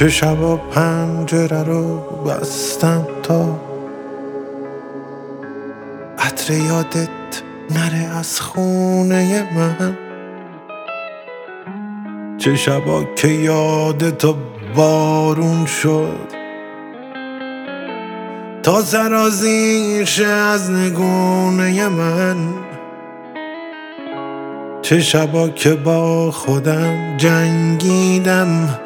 چه شبا پنجره رو بستم تا عطر یادت نره از خونه من. چه شبا که یاد تو بارون شد. تا سرازیر شه از نگونه من. چه شبا که با خودم جنگیدم.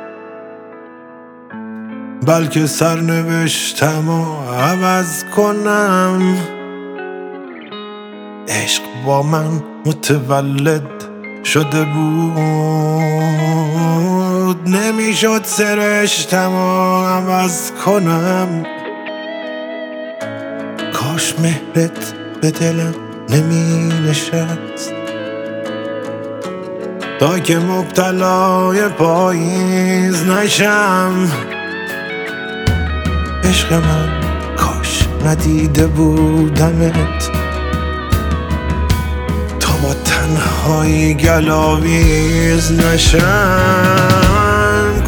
بلکه سرنوشتم و عوض کنم. عشق با من متولد شده بود. نمی‌شد سرشتم و عوض کنم. کاش مهرت به دلم نمی نشست تا که مبتلای پاییز نشم. عشق من کاش ندیده بودمت. تا با تنهایی گلاویز نشم.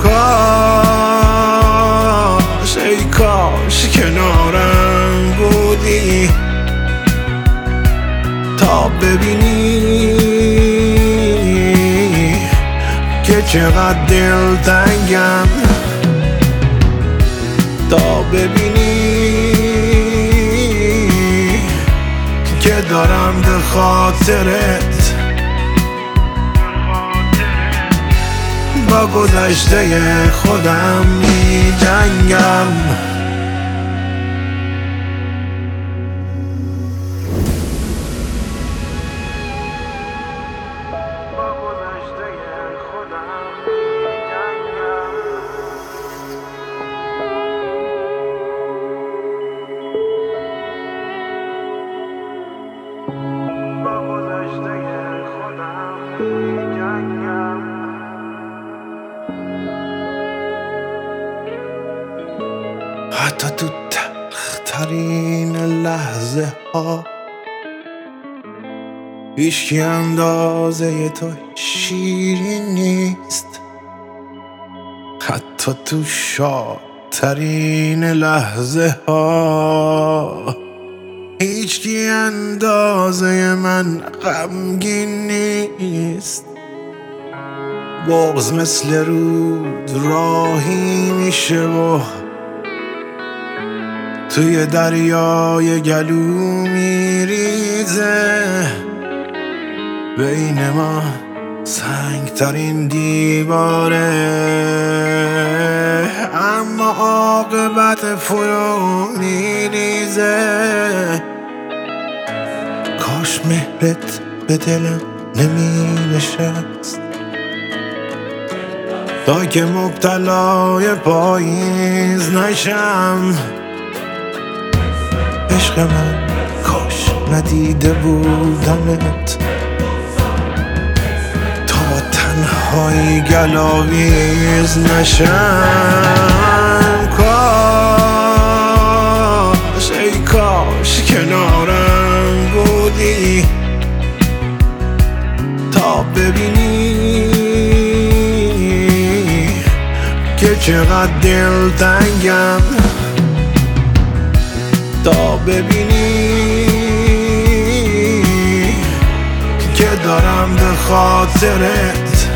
کاش ای کاش کنارم بودی. تا ببینی که چقدر دل تنگم تا ببینی که دارم به خاطرت. با گذشته خودم می جنگم حتی تو تلخترین لحظه ها هیچکی اندازه تو شیرین نیست. حتی تو شادترین لحظه ها هیچکی اندازه من غمگین نیست. بغز مثل رود راهی میشه و توی دریای گلو میریزه. بین ما سنگترین دیواره. اما عاقبت فرو میریزه. کاش مهرت به دلم نمی نشست تا که مبتلای پاییز نشم. عشق من کاش ندیده بودمت. تا تنهایی گلاویز نشم. کاش ای کاش کنارم. بودی تا ببینی که چقدر دل تنگم. تا ببینی که دارم به خاطرت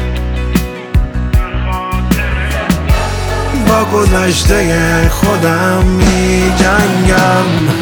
با گذشته خودم می جنگم